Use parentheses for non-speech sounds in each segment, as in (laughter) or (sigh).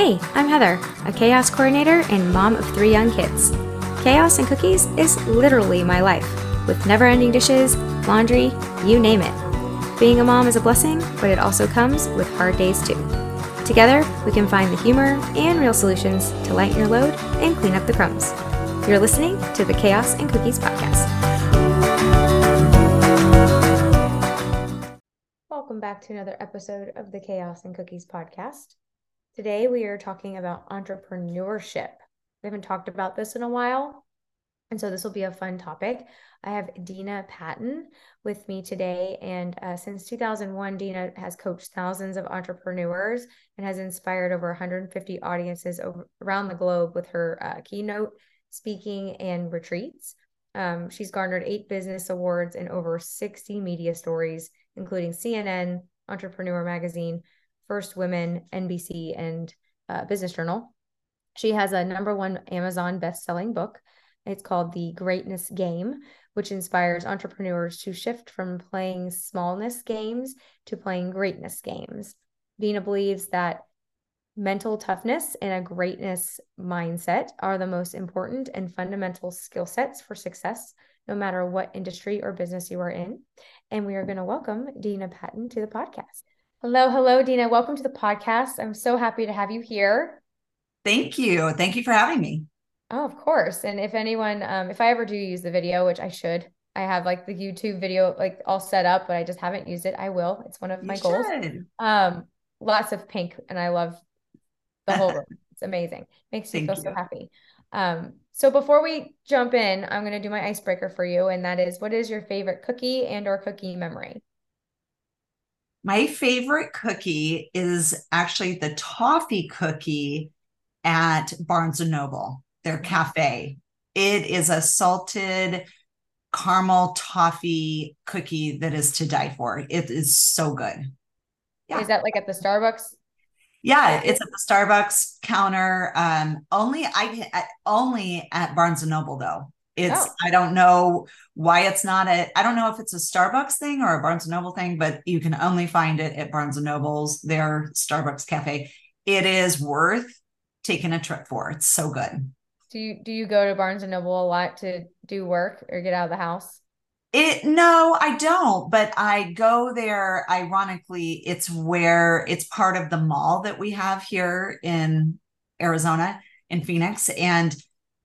Hey, I'm Heather, a chaos coordinator and mom of three young kids. Chaos and cookies is literally my life, with never ending dishes, laundry, you name it. Being a mom is a blessing, but it also comes with hard days too. Together, we can find the humor and real solutions to lighten your load and clean up the crumbs. You're listening to the Chaos and Cookies podcast. Welcome back to another episode of the Chaos and Cookies podcast. Today, we are talking about entrepreneurship. We haven't talked about this in a while, and so this will be a fun topic. I have Dena Patton with me today. And uh, since 2001, Dena has coached thousands of entrepreneurs and has inspired over 150 audiences over, around the globe with her uh, keynote speaking and retreats. Um, she's garnered eight business awards and over 60 media stories, including CNN, Entrepreneur Magazine, First Women, NBC, and uh, Business Journal. She has a number one Amazon best-selling book. It's called The Greatness Game, which inspires entrepreneurs to shift from playing smallness games to playing greatness games. Dena believes that mental toughness and a greatness mindset are the most important and fundamental skill sets for success, no matter what industry or business you are in. And we are going to welcome Dena Patton to the podcast. Hello, hello, Dena. Welcome to the podcast. I'm so happy to have you here. Thank you. Thank you for having me. Oh, of course. And if anyone, um, if I ever do use the video, which I should, I have like the YouTube video like all set up, but I just haven't used it. I will. It's one of my goals. Um, lots of pink, and I love the whole room. (laughs) It's amazing. Makes me feel you. so happy. Um, so before we jump in, I'm going to do my icebreaker for you, and that is, what is your favorite cookie and or cookie memory? My favorite cookie is actually the toffee cookie at Barnes and Noble their cafe. It is a salted caramel toffee cookie that is to die for. It is so good. Yeah. Is that like at the Starbucks? Yeah, it's at the Starbucks counter. Um, only I can only at Barnes and Noble though. It's oh. I don't know why it's not a I don't know if it's a Starbucks thing or a Barnes and Noble thing, but you can only find it at Barnes and Noble's their Starbucks cafe. It is worth taking a trip for. It's so good. Do you do you go to Barnes and Noble a lot to do work or get out of the house? It no, I don't, but I go there ironically it's where it's part of the mall that we have here in Arizona in Phoenix and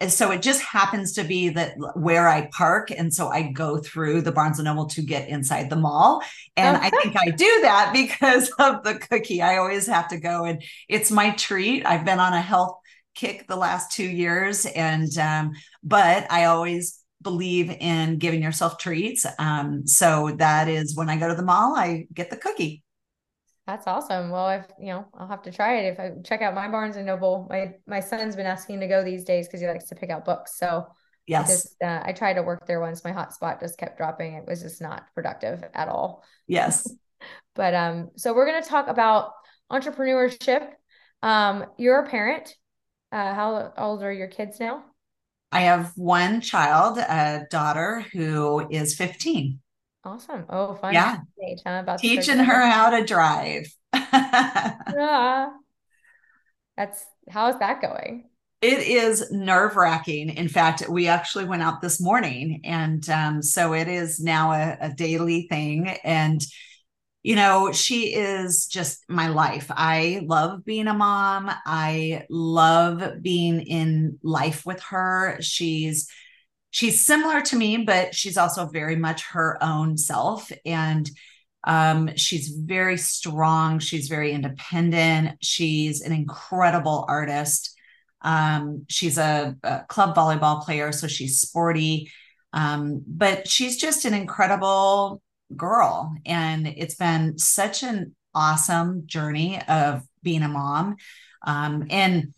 so it just happens to be that where I park, and so I go through the Barnes and Noble to get inside the mall. And. I think I do that (laughs) because of the cookie. I always have to go, and it's my treat. I've been on a health kick the last two years. And, um, but I always believe in giving yourself treats. Um, so that is when I go to the mall, I get the cookie. That's awesome. Well, I've you know, I'll have to try it. If I check out my Barnes and Noble, my my son's been asking to go these days because he likes to pick out books. So yes, I, just, uh, I tried to work there once. My hotspot just kept dropping. It was just not productive at all. Yes. (laughs) but um, so we're gonna talk about entrepreneurship. Um, you're a parent. Uh, how old are your kids now? I have one child, a daughter who is 15. Awesome. Oh, fun. Yeah. Huh? About Teaching her how to drive. yeah. (laughs) That's how is that going? It is nerve wracking. In fact, we actually went out this morning. And um, so it is now a, a daily thing. And you know, she is just my life. I love being a mom. I love being in life with her. She's she's similar to me, but she's also very much her own self and um, she's very strong. She's very independent. She's an incredible artist. Um, she's a, a, club volleyball player, so she's sporty. Um, but she's just an incredible girl. And it's been such an awesome journey of being a mom. Um, and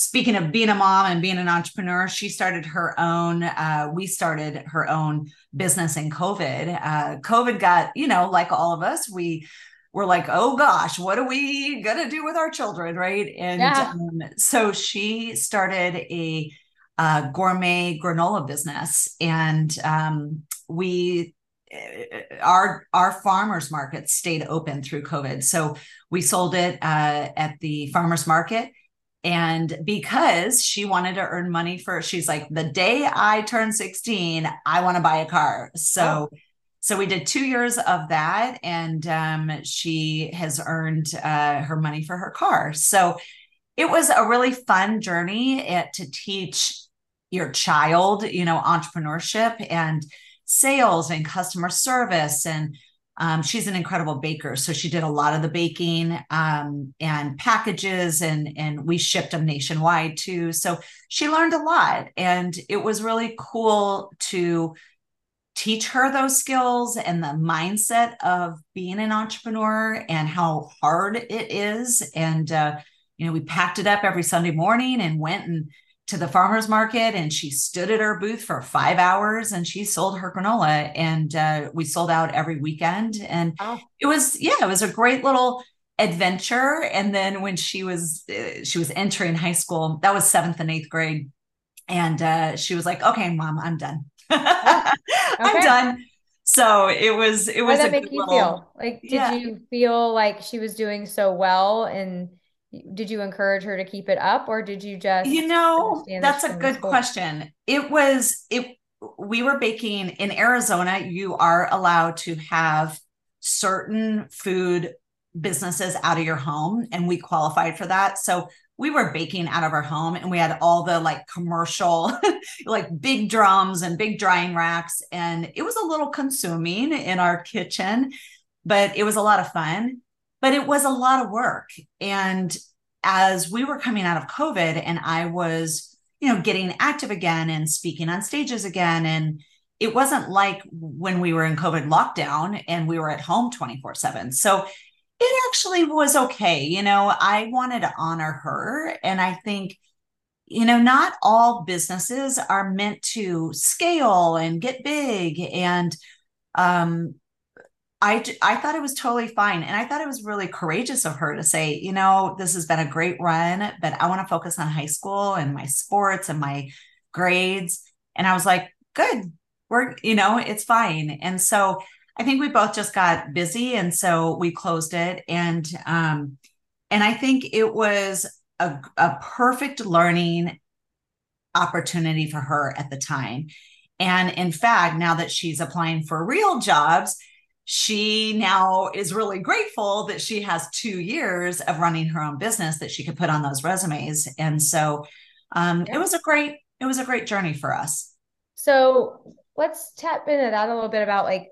speaking of being a mom and being an entrepreneur, she started her own, uh, we started her own business in COVID. Uh, COVID got, you know, like all of us, we were like, oh gosh, what are we going to do with our children? Right. And yeah. um, so she started a, a gourmet granola business. And um, we our our farmers market stayed open through COVID. So we sold it uh, at the farmers market, And because she wanted to earn money for, she's like, the day I turn 16, I want to buy a car. So, oh. so we did two years of that, and um, she has earned uh, her money for her car. So it was a really fun journey at, to teach your child, you know, entrepreneurship and sales and customer service and um, she's an incredible baker, so she did a lot of the baking um, and packages, and and we shipped them nationwide too. So she learned a lot, and it was really cool to teach her those skills and the mindset of being an entrepreneur and how hard it is. And uh, you know, we packed it up every Sunday morning and went and to the farmers market and she stood at her booth for five hours and she sold her granola and uh, we sold out every weekend and oh. it was yeah it was a great little adventure and then when she was uh, she was entering high school that was seventh and eighth grade and uh, she was like okay mom i'm done (laughs) oh, okay. i'm done so it was it was How did that make you little, feel like did yeah. you feel like she was doing so well and did you encourage her to keep it up or did you just you know that's a good question. It was it we were baking in arizona you are allowed to have certain food businesses out of your home and we qualified for that. So we were baking out of our home and we had all the like commercial (laughs) like big drums and big drying racks and it was a little consuming in our kitchen but it was a lot of fun but it was a lot of work. And as we were coming out of COVID and I was, you know, getting active again and speaking on stages again, and it wasn't like when we were in COVID lockdown and we were at home 24 7. So it actually was okay. You know, I wanted to honor her. And I think, you know, not all businesses are meant to scale and get big. And um, I, I thought it was totally fine. And I thought it was really courageous of her to say, you know, this has been a great run, but I want to focus on high school and my sports and my grades. And I was like, good, we're, you know, it's fine. And so I think we both just got busy. And so we closed it. And, um, and I think it was a, a perfect learning opportunity for her at the time. And in fact, now that she's applying for real jobs, she now is really grateful that she has two years of running her own business that she could put on those resumes. And so um, it was a great, it was a great journey for us. So let's tap into that a little bit about like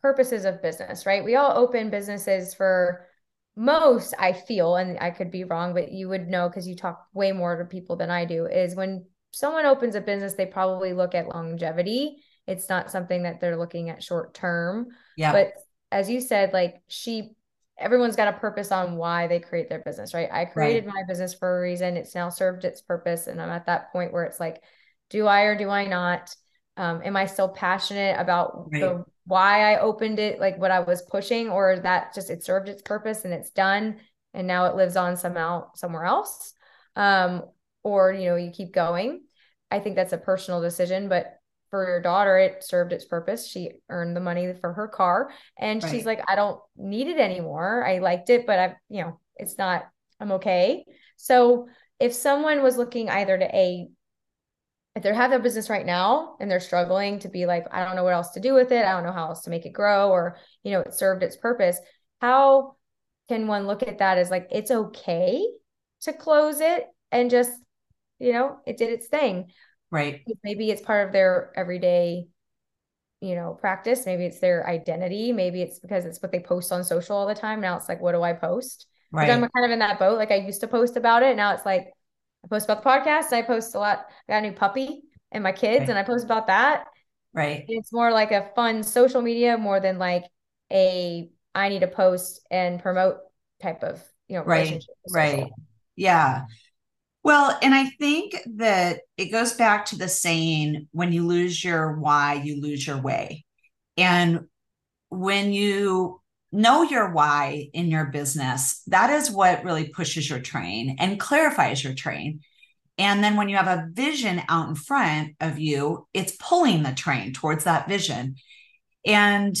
purposes of business, right? We all open businesses for most, I feel, and I could be wrong, but you would know because you talk way more to people than I do, is when someone opens a business, they probably look at longevity. It's not something that they're looking at short term. Yeah. But as you said, like she, everyone's got a purpose on why they create their business, right? I created right. my business for a reason. It's now served its purpose. And I'm at that point where it's like, do I or do I not? Um, am I still passionate about right. the why I opened it, like what I was pushing, or that just it served its purpose and it's done and now it lives on somehow somewhere else? Um, or you know, you keep going. I think that's a personal decision, but for your daughter, it served its purpose. She earned the money for her car. And right. she's like, I don't need it anymore. I liked it, but I've, you know, it's not, I'm okay. So if someone was looking either to a, if they have their business right now and they're struggling to be like, I don't know what else to do with it. I don't know how else to make it grow or, you know, it served its purpose. How can one look at that as like, it's okay to close it and just, you know, it did its thing Right. Maybe it's part of their everyday, you know, practice. Maybe it's their identity. Maybe it's because it's what they post on social all the time. Now it's like, what do I post? Right. I'm kind of in that boat. Like I used to post about it. Now it's like I post about the podcast. I post a lot. I got a new puppy and my kids, right. and I post about that. Right. It's more like a fun social media more than like a I need to post and promote type of you know right right yeah well, and I think that it goes back to the saying when you lose your why, you lose your way. And when you know your why in your business, that is what really pushes your train and clarifies your train. And then when you have a vision out in front of you, it's pulling the train towards that vision. And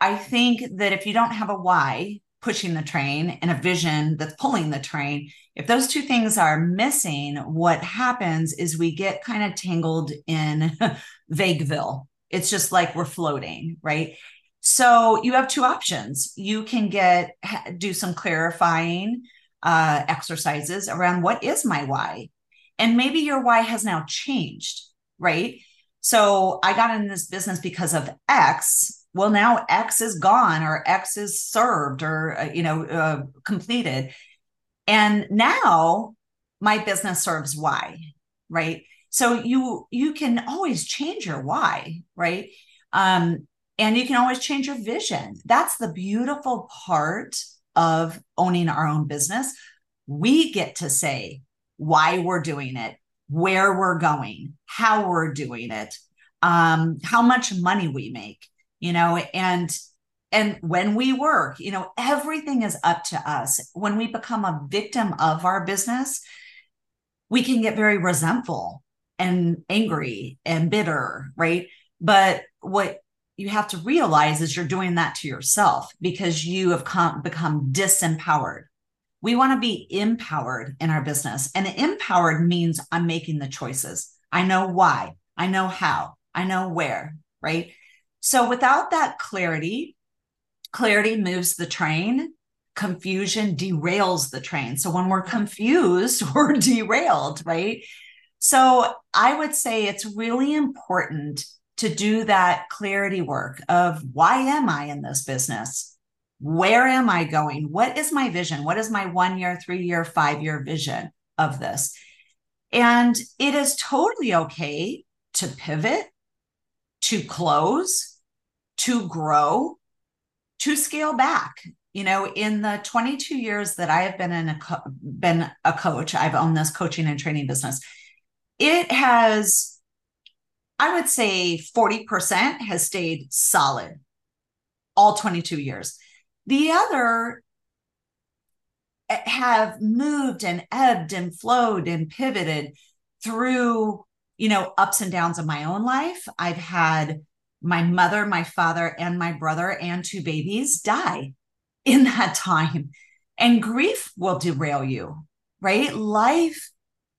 I think that if you don't have a why, pushing the train and a vision that's pulling the train. If those two things are missing, what happens is we get kind of tangled in (laughs) Vagueville. It's just like we're floating, right? So you have two options. You can get do some clarifying uh, exercises around what is my why, and maybe your why has now changed, right? So I got in this business because of X, well now x is gone or x is served or uh, you know uh, completed. And now my business serves y right? So you you can always change your why right? Um and you can always change your vision. That's the beautiful part of owning our own business. We get to say why we're doing it where we're going how we're doing it um how much money we make you know and and when we work you know everything is up to us. When we become a victim of our business we can get very resentful and angry and bitter right? But what you have to realize is you're doing that to yourself because you have come, become disempowered. We want to be empowered in our business and empowered means i'm making the choices. I know why. I know how. I know where right so without that clarity, clarity moves the train, confusion derails the train. So when we're confused, (laughs) we're derailed, right? So I would say it's really important to do that clarity work of why am I in this business? Where am I going? What is my vision? What is my one year, three year, five year vision of this? And it is totally okay to pivot, to close, to grow, to scale back. You know, in the 22 years that I have been in a co- been a coach, I've owned this coaching and training business. It has, I would say, 40% has stayed solid all 22 years. The other eh, have moved and ebbed and flowed and pivoted through you know ups and downs of my own life i've had my mother, my father, and my brother and two babies die in that time. And grief will derail you, right? Life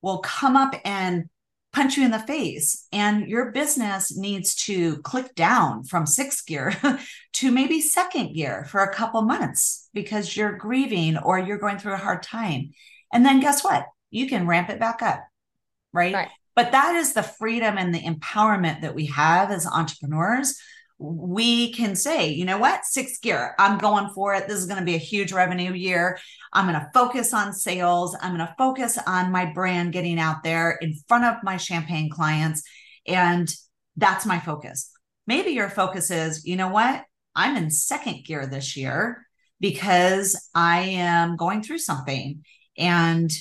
will come up and punch you in the face. And your business needs to click down from sixth gear (laughs) to maybe second gear for a couple months because you're grieving or you're going through a hard time. And then guess what? You can ramp it back up, right? right. But that is the freedom and the empowerment that we have as entrepreneurs. We can say, you know what, sixth gear, I'm going for it. This is going to be a huge revenue year. I'm going to focus on sales. I'm going to focus on my brand getting out there in front of my champagne clients. And that's my focus. Maybe your focus is, you know what, I'm in second gear this year because I am going through something and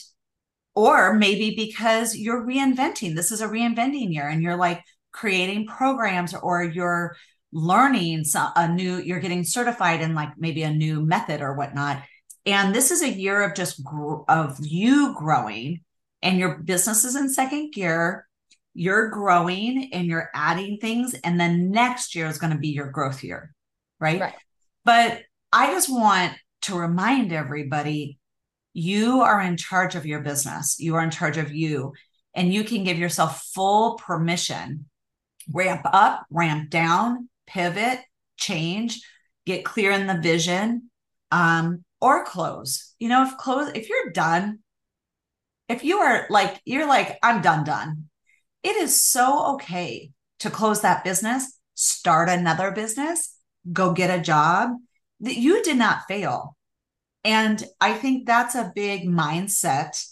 or maybe because you're reinventing this is a reinventing year and you're like creating programs or you're learning a new you're getting certified in like maybe a new method or whatnot and this is a year of just gr- of you growing and your business is in second gear you're growing and you're adding things and then next year is going to be your growth year right? right but i just want to remind everybody you are in charge of your business. You are in charge of you. And you can give yourself full permission, ramp up, ramp down, pivot, change, get clear in the vision, um, or close. You know, if close, if you're done, if you are like, you're like, I'm done, done. It is so okay to close that business, start another business, go get a job. That you did not fail and I think that's a big mindset.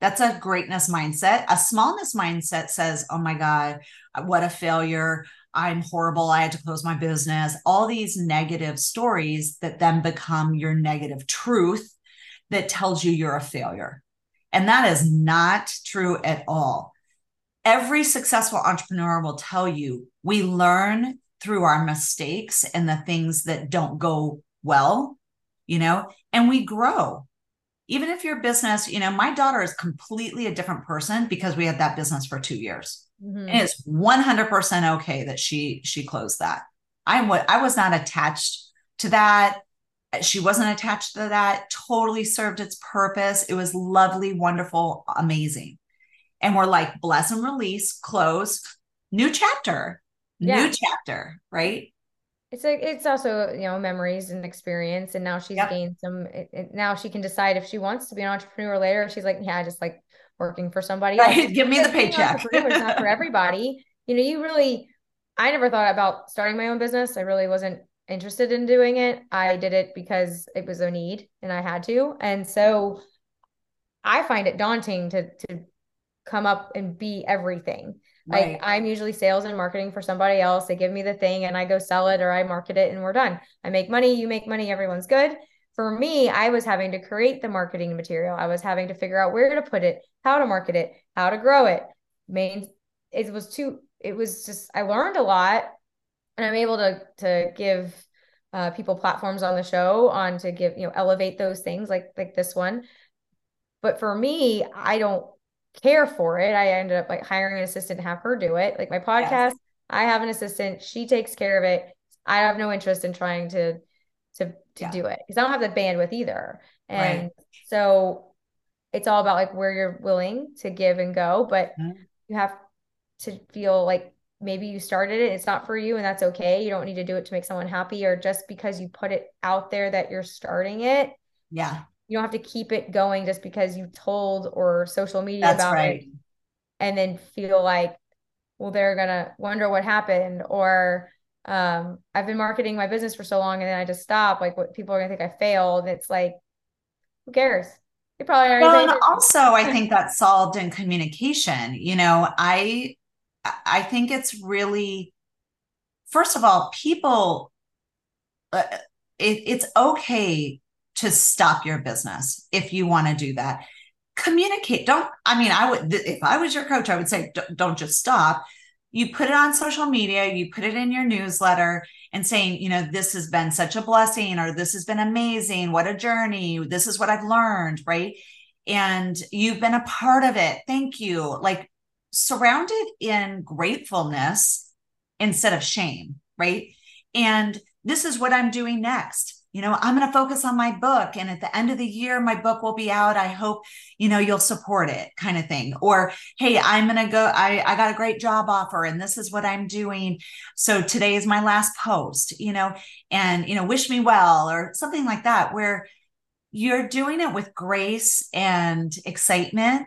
That's a greatness mindset. A smallness mindset says, oh my God, what a failure. I'm horrible. I had to close my business. All these negative stories that then become your negative truth that tells you you're a failure. And that is not true at all. Every successful entrepreneur will tell you we learn through our mistakes and the things that don't go well you know, and we grow. Even if your business, you know, my daughter is completely a different person because we had that business for two years. Mm-hmm. And it's 100% okay that she she closed that. I'm what I was not attached to that. She wasn't attached to that, totally served its purpose. It was lovely, wonderful, amazing. And we're like, bless and release, close, new chapter, yeah. new chapter, right? It's like it's also you know memories and experience, and now she's gained some. It, it, now she can decide if she wants to be an entrepreneur later. She's like, yeah, just like working for somebody right. Give me the paycheck. It's not for (laughs) everybody. You know, you really. I never thought about starting my own business. I really wasn't interested in doing it. I did it because it was a need and I had to. And so I find it daunting to to come up and be everything. Right. Like I'm usually sales and marketing for somebody else. They give me the thing and I go sell it or I market it and we're done. I make money, you make money, everyone's good. For me, I was having to create the marketing material. I was having to figure out where to put it, how to market it, how to grow it. Main it was too it was just I learned a lot and I'm able to to give uh, people platforms on the show on to give you know elevate those things like like this one. But for me, I don't care for it. I ended up like hiring an assistant to have her do it. Like my podcast, yes. I have an assistant. She takes care of it. I have no interest in trying to to to yeah. do it because I don't have the bandwidth either. And right. so it's all about like where you're willing to give and go, but mm-hmm. you have to feel like maybe you started it, it's not for you, and that's okay. You don't need to do it to make someone happy or just because you put it out there that you're starting it. Yeah you don't have to keep it going just because you told or social media That's about right. it and then feel like well they're gonna wonder what happened or um i've been marketing my business for so long and then i just stop like what people are gonna think i failed. It's like who cares? You probably already well, and also i (laughs) think that's solved in communication you know i i think it's really first of all people uh, it, it's okay to stop your business if you want to do that. Communicate. Don't, I mean, I would, if I was your coach, I would say, don't just stop. You put it on social media, you put it in your newsletter and saying, you know, this has been such a blessing or this has been amazing. What a journey. This is what I've learned. Right. And you've been a part of it. Thank you. Like surrounded in gratefulness instead of shame. Right. And this is what I'm doing next you know i'm going to focus on my book and at the end of the year my book will be out. I hope you know you'll support it kind of thing. Or hey i'm going to go i i got a great job offer and this is what i'm doing. So today is my last post you know and you know wish me well or something like that where you're doing it with grace and excitement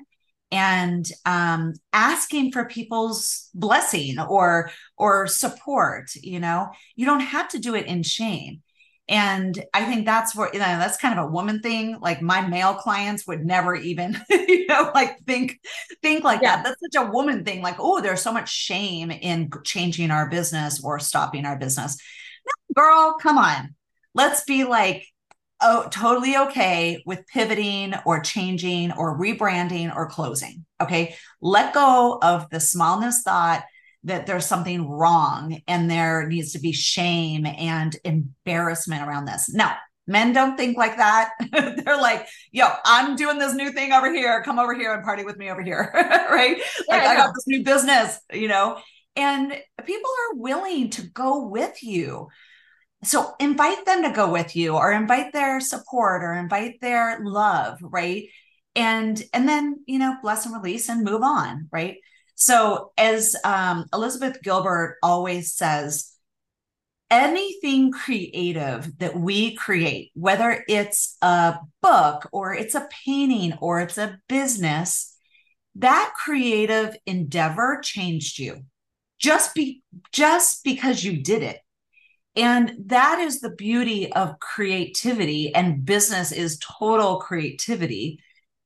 and um, asking for people's blessing or or support you know? You don't have to do it in shame and i think that's where you know that's kind of a woman thing. Like my male clients would never even (laughs) you know like think think like yeah. that. That's such a woman thing. Like oh there's so much shame in changing our business or stopping our business. No, girl come on. Let's be like oh totally okay with pivoting or changing or rebranding or closing okay? Let go of the smallness thought that there's something wrong and there needs to be shame and embarrassment around this. Now, men don't think like that. (laughs) They're like, yo, I'm doing this new thing over here. Come over here and party with me over here. (laughs) right. Yeah, like I, I got this new business, you know, and people are willing to go with you. So invite them to go with you or invite their support or invite their love. Right. And, and then, you know, bless and release and move on. Right. So, as um, Elizabeth Gilbert always says, anything creative that we create, whether it's a book or it's a painting or it's a business, that creative endeavor changed you just be just because you did it. And that is the beauty of creativity and business is total creativity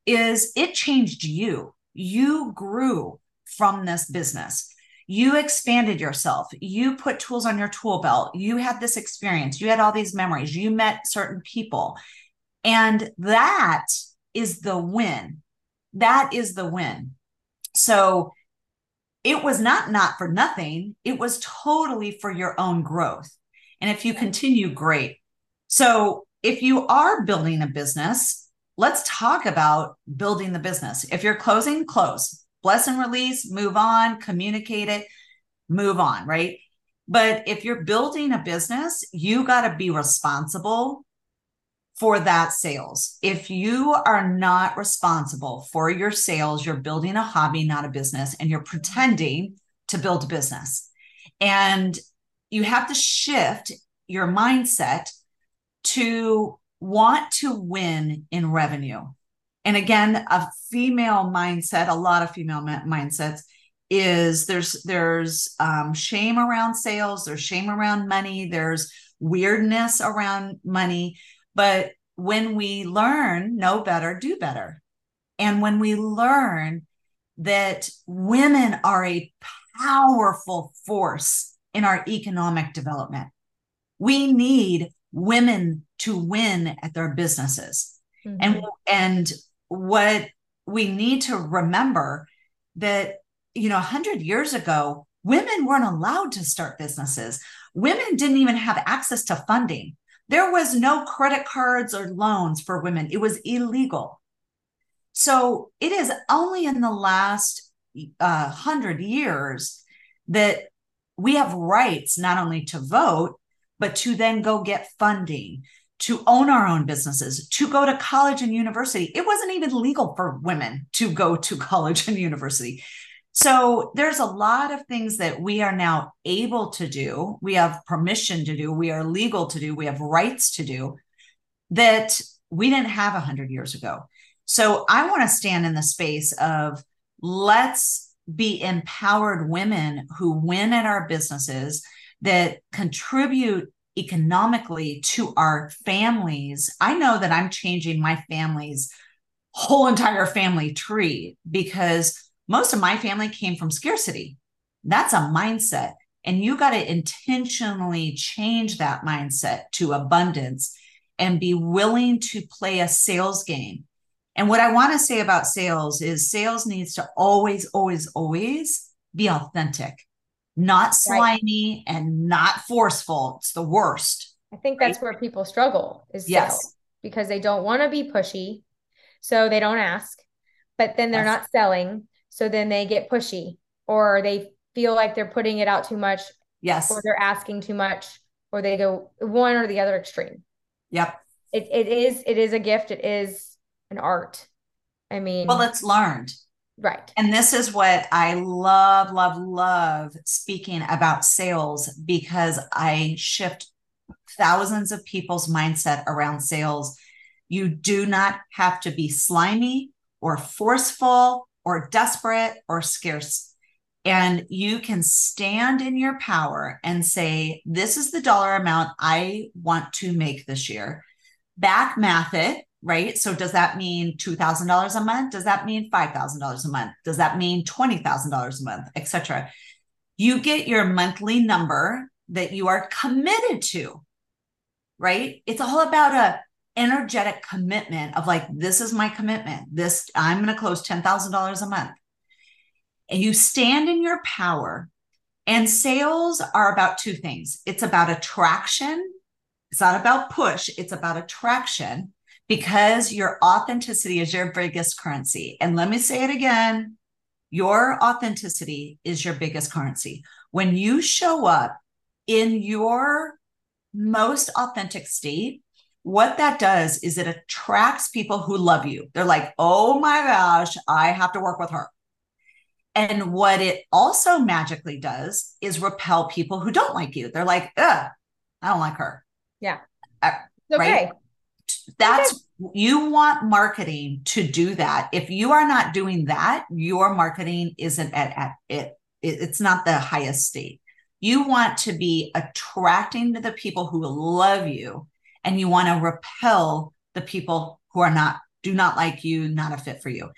is it changed you. You grew from this business. You expanded yourself. You put tools on your tool belt. You had this experience. You had all these memories. You met certain people. And that is the win. That is the win. So it was not not for nothing. It was totally for your own growth. And if you continue, great. So if you are building a business, let's talk about building the business. If you're closing, close bless and release, move on, communicate it, move on, right? But if you're building a business, you got to be responsible for that sales. If you are not responsible for your sales, you're building a hobby, not a business, and you're pretending to build a business. And you have to shift your mindset to want to win in revenue. And again, a female mindset, a lot of female mindsets is there's there's um, shame around sales, there's shame around money, there's weirdness around money. But when we learn know better, do better, and when we learn that women are a powerful force in our economic development, we need women to win at their businesses. Mm-hmm. And and what we need to remember that you know 100 years ago women weren't allowed to start businesses. Women didn't even have access to funding. There was no credit cards or loans for women. It was illegal. So it is only in the last uh, 100 years that we have rights not only to vote but to then go get funding to own our own businesses, to go to college and university. It wasn't even legal for women to go to (laughs) college and university. So there's a lot of things that we are now able to do. We have permission to do. We are legal to do. We have rights to do that we didn't have 100 years ago. So I want to stand in the space of let's be empowered women who win at our businesses that contribute economically to our families. I know that I'm changing my family's whole entire family tree because most of my family came from scarcity. That's a mindset. And you got to intentionally change that mindset to abundance and be willing to play a sales game. And what I want to say about sales is sales needs to always, always, always be authentic not slimy right. and not forceful. It's the worst. I think that's right? where people struggle is yes. because they don't want to be pushy. So they don't ask, but then they're yes. not selling. So then they get pushy or they feel like they're putting it out too much. Yes. Or they're asking too much or they go one or the other extreme. Yep. It, it is, it is a gift. It is an art. I mean, well, it's learned. Right. And this is what I love, love, love speaking about sales because I shift thousands of people's mindset around sales. You do not have to be slimy or forceful or desperate or scarce. And you can stand in your power and say, This is the dollar amount I want to make this year. Back math it right? So does that mean $2,000 a month? Does that mean $5,000 a month? Does that mean $20,000 a month, etc.? You get your monthly number that you are committed to, right? It's all about a energetic commitment of like, this is my commitment. This, I'm going to close $10,000 a month. And you stand in your power. And sales are about two things it's about attraction. It's not about push, it's about attraction because your authenticity is your biggest currency. And let me say it again your authenticity is your biggest currency. When you show up in your most authentic state, what that does is it attracts people who love you. They're like, oh my gosh, I have to work with her. And what it also magically does is repel people who don't like you. They're like, ugh, I don't like her. Yeah. Uh, okay. Right? That's you want marketing to do that. If you are not doing that your marketing isn't at, at it it's not the highest state. You want to be attracting to the people who love you and you want to repel the people who are not do not like you not a fit for you.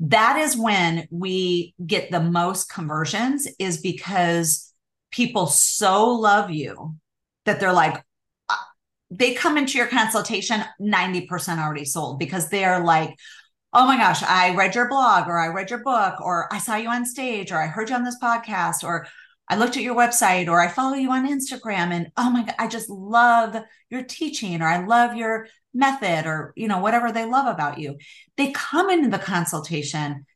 That is when we get the most conversions is because people so love you that they're like they come into your consultation 90% already sold because they're like, oh my gosh, I read your blog or I read your book or I saw you on stage or I heard you on this podcast or I looked at your website or I follow you on Instagram and oh my God, I just love your teaching or I love your method or, you know, whatever they love about you. They come into the consultation.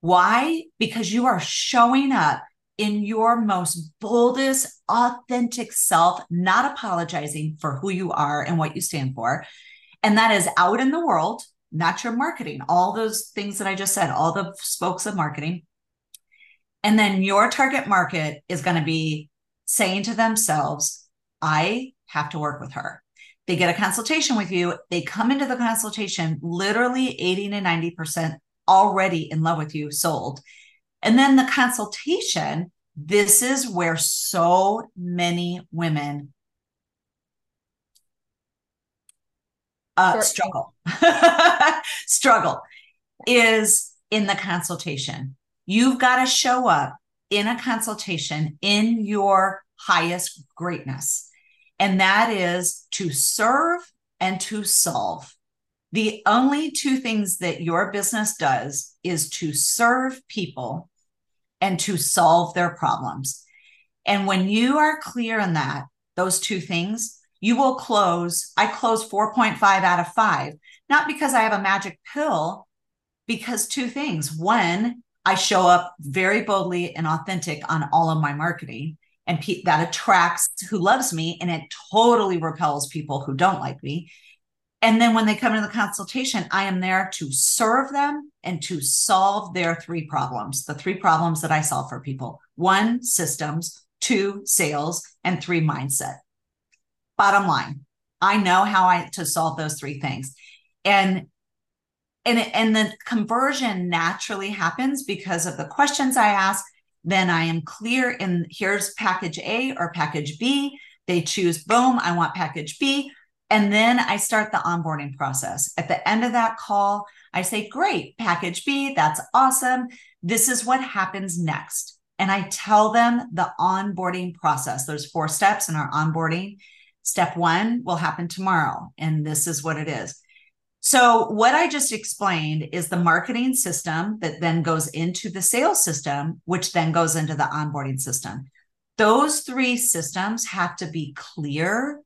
Why? Because you are showing up in your most boldest, authentic self, not apologizing for who you are and what you stand for. And that is out in the world, not your marketing, all those things that I just said, all the spokes of marketing. And then your target market is going to be saying to themselves, I have to work with her. They get a consultation with you. They come into the consultation literally 80 to 90% already in love with you, sold. And then the consultation, this is where so many women uh, struggle. (laughs) struggle is in the consultation. You've got to show up in a consultation in your highest greatness. And that is to serve and to solve. The only two things that your business does is to serve people and to solve their problems. And when you are clear on that, those two things, you will close. I close 4.5 out of five, not because I have a magic pill, because two things. One, I show up very boldly and authentic on all of my marketing, and pe- that attracts who loves me, and it totally repels people who don't like me. And then when they come into the consultation, I am there to serve them and to solve their three problems the three problems that I solve for people one, systems, two, sales, and three, mindset. Bottom line, I know how I to solve those three things. And and and the conversion naturally happens because of the questions I ask. Then I am clear in here's package A or package B. They choose boom, I want package B and then I start the onboarding process. At the end of that call, I say, Great, package B, that's awesome. This is what happens next. And I tell them the onboarding process. There's four steps in our onboarding. Step one will happen tomorrow, and this is what it is. So, what I just explained is the marketing system that then goes into the sales system, which then goes into the onboarding system. Those three systems have to be clear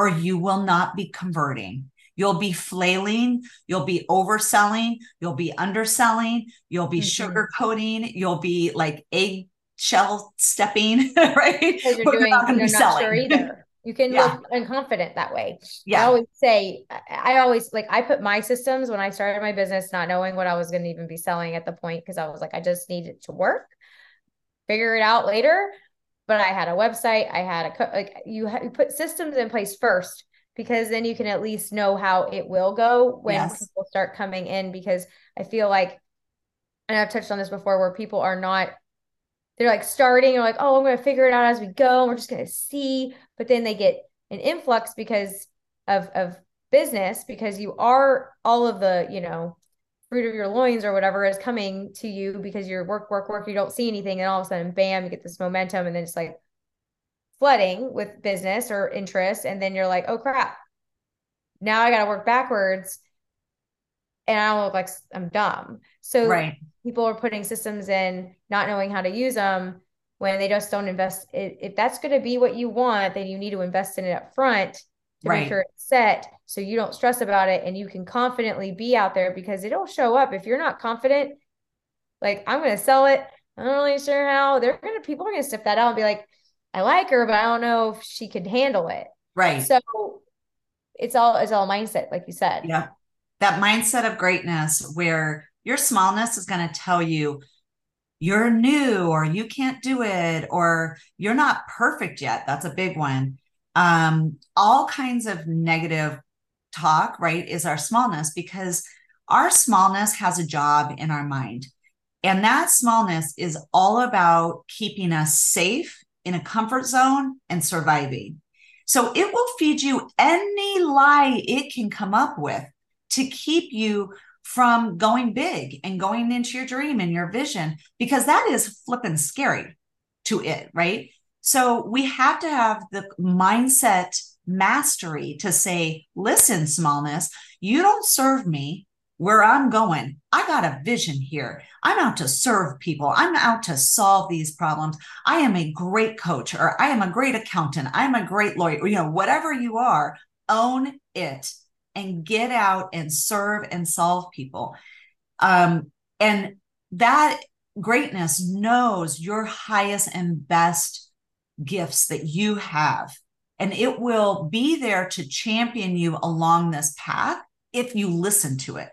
or you will not be converting. You'll be flailing, you'll be overselling, you'll be underselling, you'll be mm-hmm. sugarcoating, you'll be like eggshell stepping, (laughs) right? You're doing, you're not selling. sure either. You can yeah. look unconfident that way. Yeah. I always say, I always like, I put my systems when I started my business, not knowing what I was going to even be selling at the point, because I was like, I just need it to work, figure it out later but I had a website. I had a co- like you, ha- you put systems in place first because then you can at least know how it will go when yes. people start coming in. Because I feel like, and I've touched on this before, where people are not they're like starting and like, oh, I'm going to figure it out as we go. We're just going to see. But then they get an influx because of, of business, because you are all of the, you know, fruit of your loins or whatever is coming to you because you're work, work, work, you don't see anything. And all of a sudden, bam, you get this momentum and then it's like flooding with business or interest. And then you're like, oh crap, now I got to work backwards and I don't look like I'm dumb. So right. people are putting systems in, not knowing how to use them when they just don't invest. If that's going to be what you want, then you need to invest in it up front to right. make sure it's set so you don't stress about it and you can confidently be out there because it'll show up. If you're not confident like i'm going to sell it. I'm not really sure how. They're going to people are going to sniff that out and be like i like her but i don't know if she could handle it. Right. So it's all it's all mindset like you said. Yeah. That mindset of greatness where your smallness is going to tell you you're new or you can't do it or you're not perfect yet. That's a big one um, all kinds of negative talk, right, is our smallness because our smallness has a job in our mind. And that smallness is all about keeping us safe in a comfort zone and surviving. So it will feed you any lie it can come up with to keep you from going big and going into your dream and your vision, because that is flipping scary to it, right? So we have to have the mindset mastery to say, listen, smallness, you don't serve me where I'm going. I got a vision here. I'm out to serve people. I'm out to solve these problems. I am a great coach or I am a great accountant. I'm a great lawyer. You know, whatever you are, own it and get out and serve and solve people. Um, and that greatness knows your highest and best gifts that you have and it will be there to champion you along this path if you listen to it.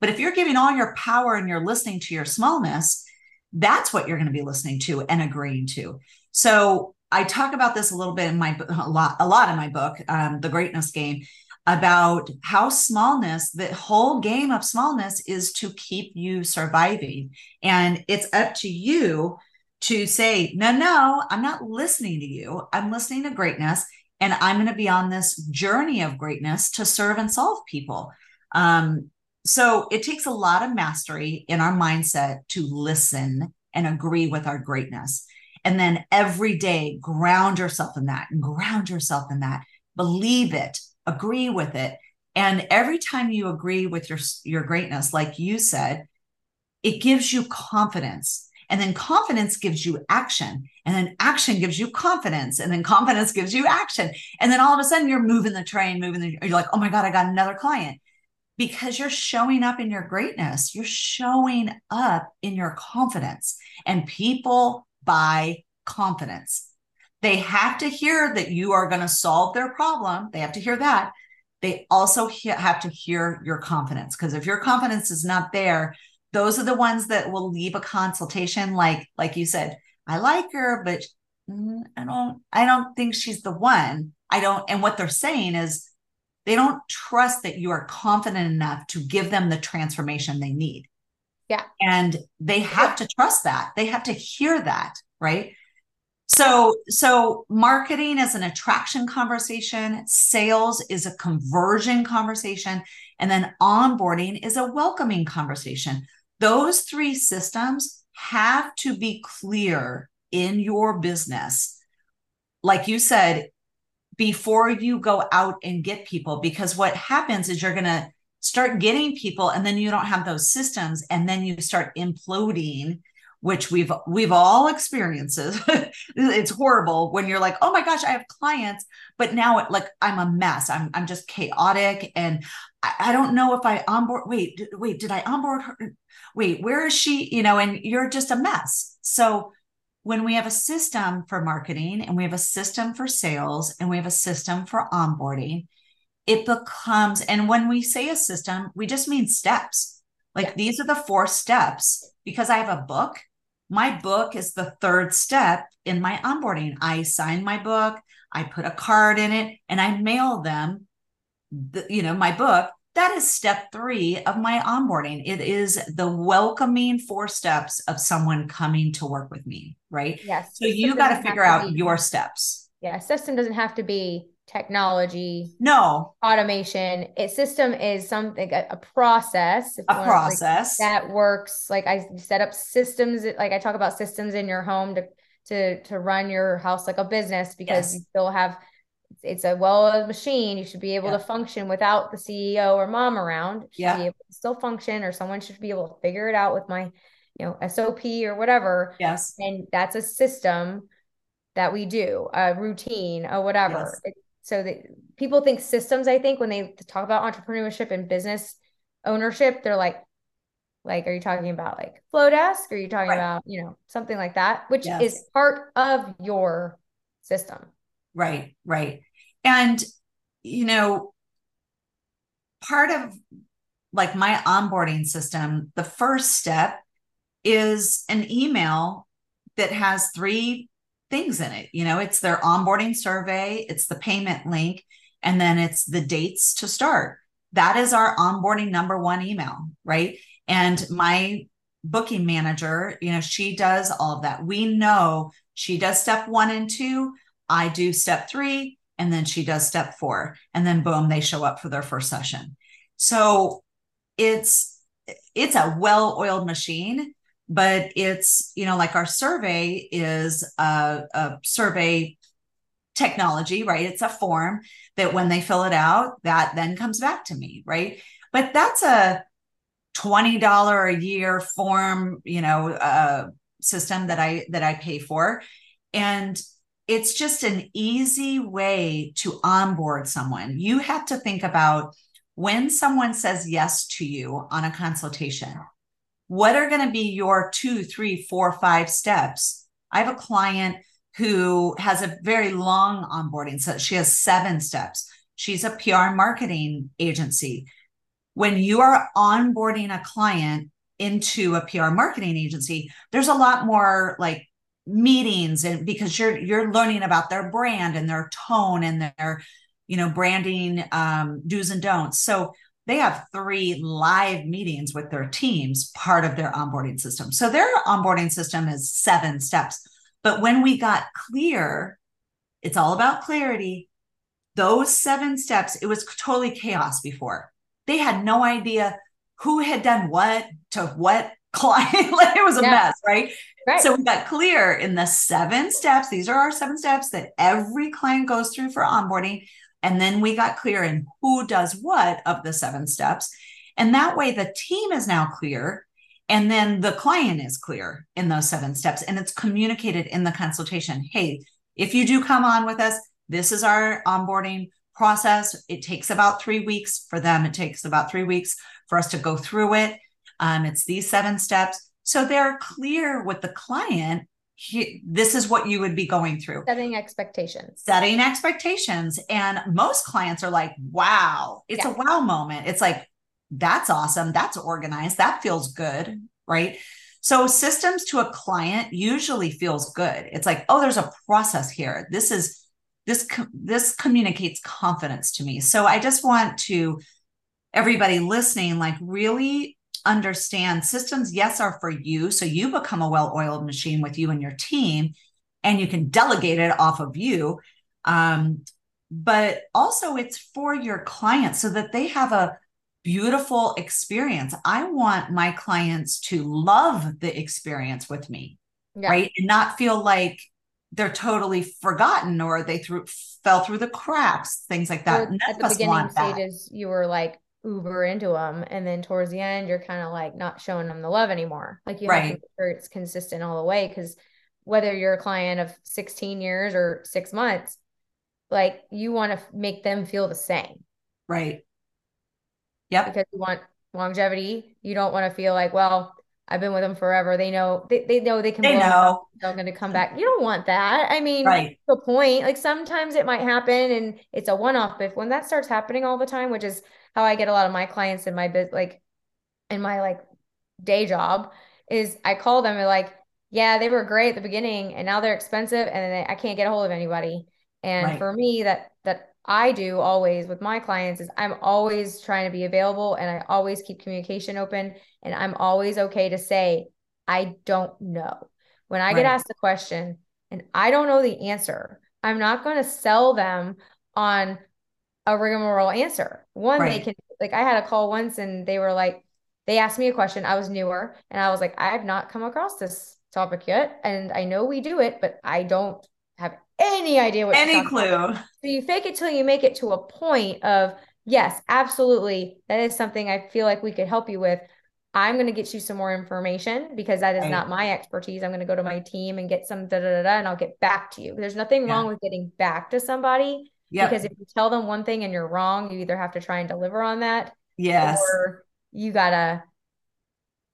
But if you're giving all your power and you're listening to your smallness, that's what you're going to be listening to and agreeing to. So I talk about this a little bit in my a lot a lot in my book, um, The Greatness Game, about how smallness, the whole game of smallness, is to keep you surviving, and it's up to you to say, no, no, I'm not listening to you. I'm listening to greatness, and I'm going to be on this journey of greatness to serve and solve people. Um, so it takes a lot of mastery in our mindset to listen and agree with our greatness. And then every day, ground yourself in that and ground yourself in that. Believe it, agree with it. And every time you agree with your, your greatness, like you said, it gives you confidence. And then confidence gives you action. And then action gives you confidence. And then confidence gives you action. And then all of a sudden you're moving the train, moving the, you're like, oh my God, I got another client because you're showing up in your greatness. You're showing up in your confidence, and people buy confidence. They have to hear that you are going to solve their problem. They have to hear that. They also he- have to hear your confidence because if your confidence is not there, those are the ones that will leave a consultation like like you said, I like her, but mm, I don't I don't think she's the one. I don't and what they're saying is they don't trust that you are confident enough to give them the transformation they need. Yeah. And they have yeah. to trust that. They have to hear that, right? So so marketing is an attraction conversation, sales is a conversion conversation, and then onboarding is a welcoming conversation. Those three systems have to be clear in your business. Like you said, before you go out and get people because what happens is you're going to start getting people and then you don't have those systems and then you start imploding which we've we've all experienced. (laughs) It's horrible when you're like oh my gosh i have clients but now it, like i'm a mess. I'm i'm just chaotic and I, I don't know if i onboard wait wait did i onboard her wait where is she you know and you're just a mess so when we have a system for marketing and we have a system for sales and we have a system for onboarding, it becomes, and when we say a system, we just mean steps. Like yeah. these are the four steps because I have a book. My book is the third step in my onboarding. I sign my book, I put a card in it, and I mail them, the, you know, my book that is step three of my onboarding. It is the welcoming four steps of someone coming to work with me, right? Yes. So you got to figure out your steps. Yeah. System doesn't have to be technology. No. Automation. A system is something, a, a process. A process. Like, that works. Like I set up systems, like I talk about systems in your home to, to, to run your house like a business because yes. you still have it's a well-oiled machine. You should be able yeah. to function without the CEO or mom around. You yeah. be able to still function, or someone should be able to figure it out with my, you know, SOP or whatever. Yes. And that's a system that we do, a routine, or whatever. Yes. so that people think systems, I think, when they talk about entrepreneurship and business ownership, they're like, like, are you talking about like Flodesk? are you talking right. about, you know, something like that, which yes. is part of your system. Right, right. And, you know, part of like my onboarding system, the first step is an email that has three things in it. You know, it's their onboarding survey, it's the payment link, and then it's the dates to start. That is our onboarding number one email, right? And my booking manager, you know, she does all of that. We know she does step one and two. I do step three, and then she does step four. And then boom, they show up for their first session. So it's it's a well-oiled machine, but it's, you know, like our survey is a, a survey technology, right? It's a form that when they fill it out, that then comes back to me, right? But that's a $20 a year form, you know, uh, system that I that I pay for. And it's just an easy way to onboard someone. You have to think about when someone says yes to you on a consultation, what are going to be your two, three, four, five steps? I have a client who has a very long onboarding. So she has seven steps. She's a PR marketing agency. When you are onboarding a client into a PR marketing agency, there's a lot more like meetings and because you're you're learning about their brand and their tone and their you know branding um, do's and don'ts. So they have three live meetings with their teams, part of their onboarding system. So their onboarding system is seven steps. But when we got clear, it's all about clarity. Those seven steps, it was totally chaos before. They had no idea who had done what to what (laughs) client. like it was a yeah. mess, right? Right? So we got clear in the seven steps. These are our seven steps that every client goes through for onboarding. And then we got clear in who does what of the seven steps. And that way the team is now clear. And then the client is clear in those seven steps. And it's communicated in the consultation. Hey, if you do come on with us, this is our onboarding process. It takes about three weeks for them. It takes about three weeks for us to go through it. Um, it's these seven steps. So they're clear with the client he, this is what you would be going through. Setting expectations. Setting expectations. And most clients are like wow it's yeah. a wow moment. It's like that's awesome. That's organized. That feels good right? So systems to a client usually feels good. It's like oh there's a process here. This is this this communicates confidence to me. So i just want to everybody listening like really understand systems, yes, are for you. So you become a well oiled machine with you and your team, and you can delegate it off of you. Um, but also, it's for your clients so that they have a beautiful experience. I want my clients to love the experience with me, yeah. right? And not feel like they're totally forgotten or they threw fell through the cracks, things like that. at the beginning stages, you were like, uber into them and then towards the end you're kind of like not showing them the love anymore. Like you right. have to make sure it's consistent all the way because whether you're a client of 16 years or six months like you want to make them feel the same. Right. Yeah because you want longevity. You don't want to feel like well I've been with them forever. They know they, they know they can they know they're going to come back. You don't want that. I mean, right. the point, like sometimes it might happen and it's a one off, but when that starts happening all the time, which is how I get a lot of my clients in my biz, like in my like day job, is I call them and like, yeah, they were great at the beginning and now they're expensive and they, I can't get a hold of anybody. And right. for me, that that I do always with my clients is I'm always trying to be available and I always keep communication open and I'm always okay to say I don't know. When I right. get asked a question and I don't know the answer, I'm not going to sell them on a rigmarole answer. One, right. they can like I had a call once and they were like, they asked me a question. I was newer and I was like, I have not come across this topic yet. And I know we do it, but I don't have any idea what any clue. About. So you fake it till you make it to a point of yes, absolutely. That is something I feel like we could help you with. I'm going to get you some more information because that is right. not my expertise. I'm going to go to my team and get some da da da, and I'll get back to you. There's nothing yeah. wrong with getting back to somebody yep. because if you tell them one thing and you're wrong, you either have to try and deliver on that, yes, or you gotta.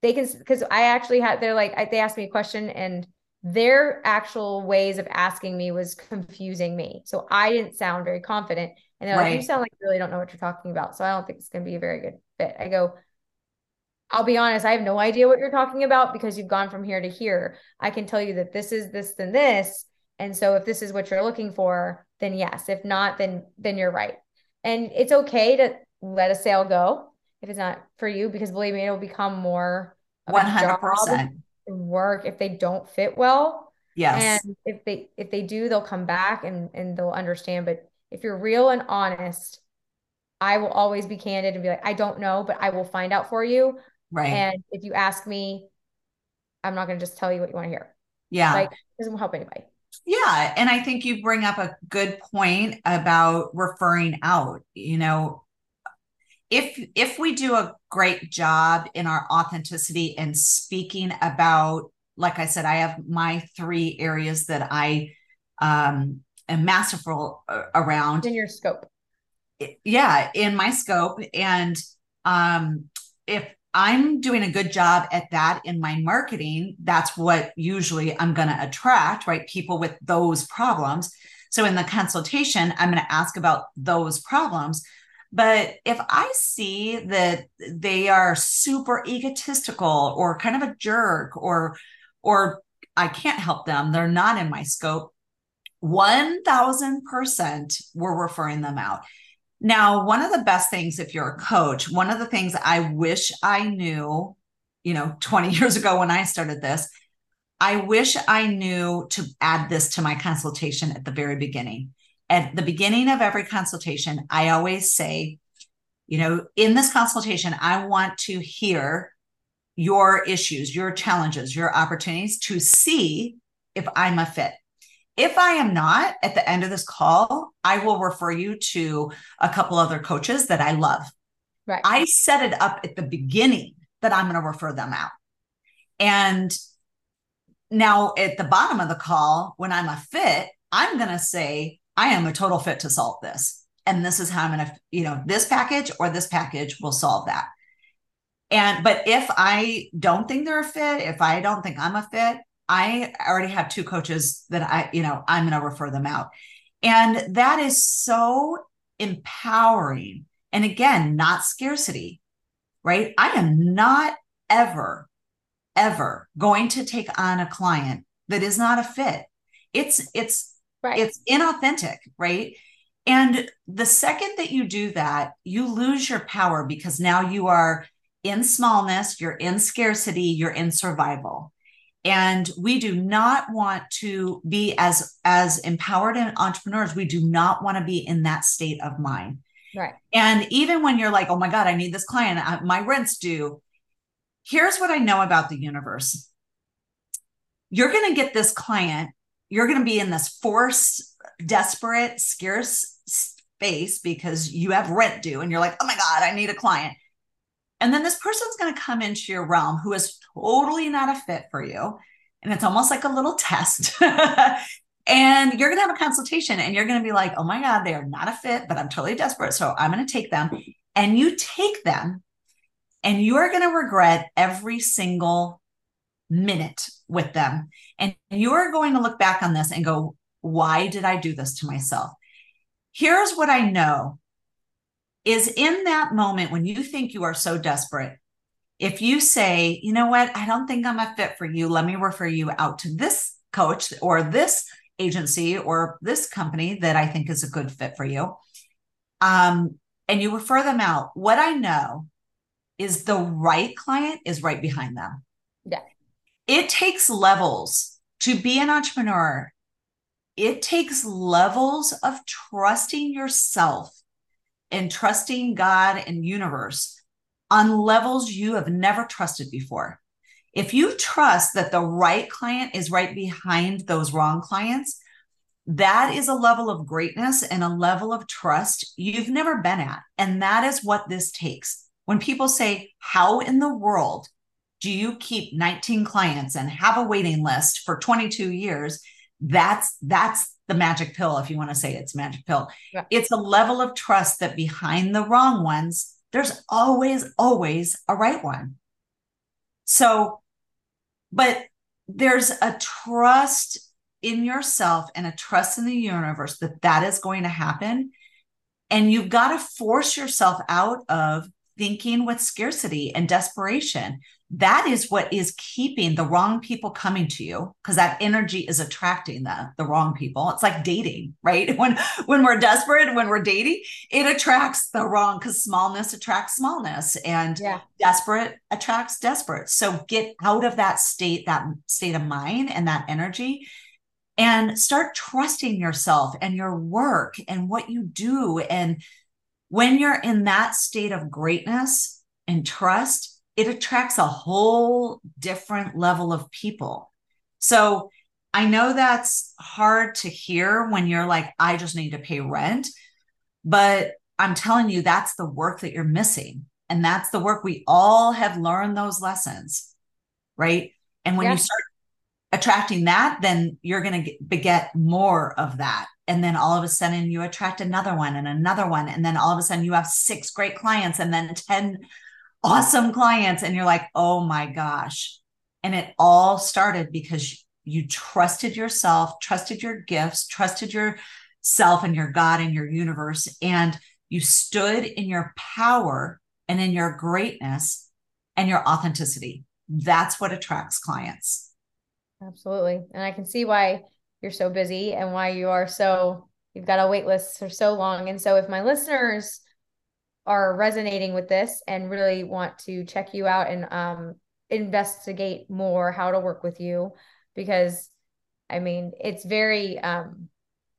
They can because I actually had they're like I, they asked me a question and their actual ways of asking me was confusing me. So I didn't sound very confident. And they're right. like, you sound like you really don't know what you're talking about. So I don't think it's going to be a very good fit. I go, I'll be honest, I have no idea what you're talking about because you've gone from here to here. I can tell you that this is this, then this. And so if this is what you're looking for, then yes. If not, then then you're right. And it's okay to let a sale go if it's not for you, because believe me, it'll become more 100% work if they don't fit well. Yes. And if they if they do, they'll come back and and they'll understand. But if you're real and honest, I will always be candid and be like, I don't know, but I will find out for you. Right. And if you ask me, I'm not gonna just tell you what you want to hear. Yeah. Like doesn't help anybody. Yeah. And I think you bring up a good point about referring out. You know, if if we do a great job in our authenticity and speaking about like i said i have my three areas that i um am masterful around in your scope yeah in my scope and um if I'm doing a good job at that in my marketing, that's what usually I'm going to attract, right? People with those problems. So in the consultation, I'm going to ask about those problems. But if I see that they are super egotistical or kind of a jerk or or I can't help them, they're not in my scope, 1000% we're referring them out. Now, one of the best things if you're a coach, one of the things I wish I knew, you know, 20 (laughs) years ago when I started this, I wish I knew to add this to my consultation at the very beginning. At the beginning of every consultation, I always say, you know, in this consultation, I want to hear your issues, your challenges, your opportunities to see if I'm a fit. If I am not at the end of this call, I will refer you to a couple other coaches that I love. Right. I set it up at the beginning that I'm going to refer them out. And now at the bottom of the call, when I'm a fit, I'm going to say, I am a total fit to solve this. And this is how I'm going to, you know, this package or this package will solve that. And, but if I don't think they're a fit, if I don't think I'm a fit, I already have two coaches that I, you know, I'm going to refer them out. And that is so empowering. And again, not scarcity, right? I am not ever, ever going to take on a client that is not a fit. It's, it's, right. it's inauthentic, right? And the second that you do that, you lose your power because now you are in smallness, you're in scarcity, you're in survival and we do not want to be as as empowered entrepreneurs. We do not want to be in that state of mind. Right. And even when you're like oh my god i need this client. I, my rent's due. Here's what i know about the universe. You're going to get this client. You're going to be in this forced desperate scarce space because you have rent due and you're like oh my god i need a client and then this person's going to come into your realm who is totally not a fit for you. And it's almost like a little test. (laughs) and you're going to have a consultation and you're going to be like, oh my God, they are not a fit, but I'm totally desperate. So I'm going to take them. And you take them and you're going to regret every single minute with them. And you're going to look back on this and go, why did I do this to myself? Here's what I know is in that moment when you think you are so desperate, if you say, you know what, I don't think I'm a fit for you, let me refer you out to this coach or this agency or this company that I think is a good fit for you. Um, and you refer them out. What I know is the right client is right behind them. Yeah. It takes levels to be an entrepreneur. It takes levels of trusting yourself and trusting God and universe on levels you have never trusted before. If you trust that the right client is right behind those wrong clients, that is a level of greatness and a level of trust you've never been at. And that is what this takes. When people say, How in the world do you keep 19 clients and have a waiting list for 22 years? That's that's the magic pill, if you want to say it's magic pill. Yeah. It's a level of trust that behind the wrong ones, there's always, always a right one. So, but there's a trust in yourself and a trust in the universe that that is going to happen. And you've got to force yourself out of thinking with scarcity and desperation that is what is keeping the wrong people coming to you because that energy is attracting the the wrong people. It's like dating right? (laughs) When when we're desperate when we're dating it attracts the wrong because smallness attracts smallness and yeah. desperate attracts desperate. So get out of that state that state of mind and that energy and start trusting yourself and your work and what you do. And when you're in that state of greatness and trust it attracts a whole different level of people. So I know that's hard to hear when you're like, I just need to pay rent. But I'm telling you, that's the work that you're missing. And that's the work we all have learned those lessons. Right. And when yeah. you start attracting that, then you're going to beget more of that. And then all of a sudden you attract another one and another one. And then all of a sudden you have six great clients and then 10 awesome clients and you're like, oh my gosh. And it all started because you trusted yourself, trusted your gifts, trusted yourself and your God and your universe. And you stood in your power and in your greatness and your authenticity. That's what attracts clients. Absolutely. And I can see why you're so busy and why you are so, you've got a wait list for so long. And so if my listeners are resonating with this and really want to check you out and um, investigate more how to work with you, because I mean, it's very, um,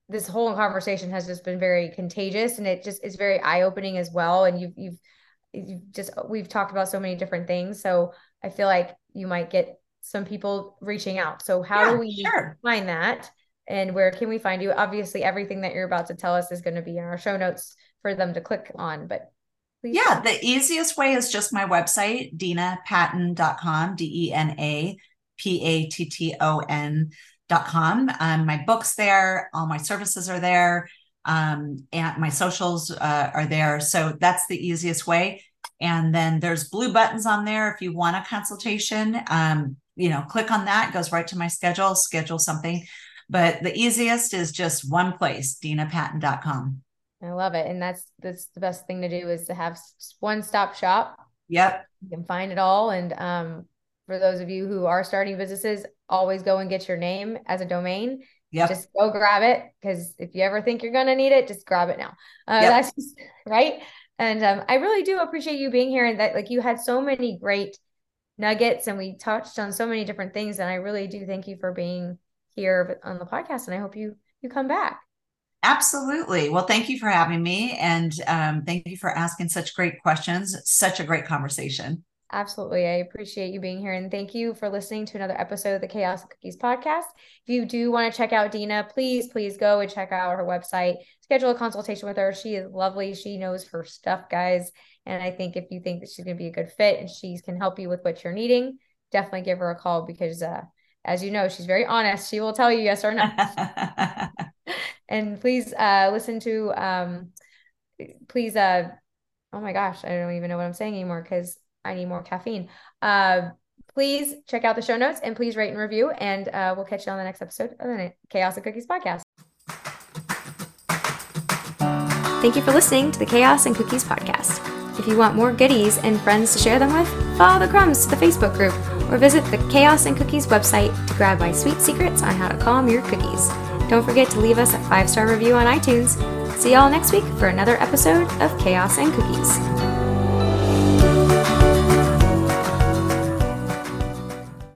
this whole conversation has just been very contagious and it just is very eye opening as well. And you've, you've, you've just, we've talked about so many different things. So I feel like you might get some people reaching out. So how yeah, do we sure. find that? And where can we find you? Obviously, everything that you're about to tell us is going to be in our show notes for them to click on. But please. Yeah, the easiest way is just my website, denapatton.com, D E N A P A T T O N dot com. Um, my books there, all my services are there, um, and my socials uh, are there. So that's the easiest way. And then there's blue buttons on there if you want a consultation. Um, you know, click on that, goes right to my schedule, schedule something. But the easiest is just one place, denapatton.com. I love it. And that's that's the best thing to do is to have one stop shop. Yep. You can find it all. And um, for those of you who are starting businesses, always go and get your name as a domain. Yep. Just go grab it because if you ever think you're gonna need it, just grab it now. Uh, yep. That's just right. And um, I really do appreciate you being here and that like you had so many great nuggets and we touched on so many different things. And I really do thank you for being here on the podcast. And I hope you you come back. Absolutely. Well, thank you for having me. And um, thank you for asking such great questions. Such a great conversation. Absolutely. I appreciate you being here. And thank you for listening to another episode of the Chaos Cookies podcast. If you do want to check out Dena, please, please go and check out her website. Schedule a consultation with her. She is lovely. She knows her stuff, guys. And I think if you think that she's going to be a good fit and she can help you with what you're needing, definitely give her a call because, uh, as you know, she's very honest. She will tell you yes or no. (laughs) and please uh, listen to, um, please, uh, oh my gosh, I don't even know what I'm saying anymore because I need more caffeine. Uh, please check out the show notes and please rate and review. And uh, we'll catch you on the next episode of the Chaos and Cookies podcast. Thank you for listening to the Chaos and Cookies podcast. If you want more goodies and friends to share them with, follow the crumbs to the Facebook group or visit the Chaos and Cookies website to grab my sweet secrets on how to calm your cookies. Don't forget to leave us a five star review on iTunes. See y'all next week for another episode of Chaos and Cookies.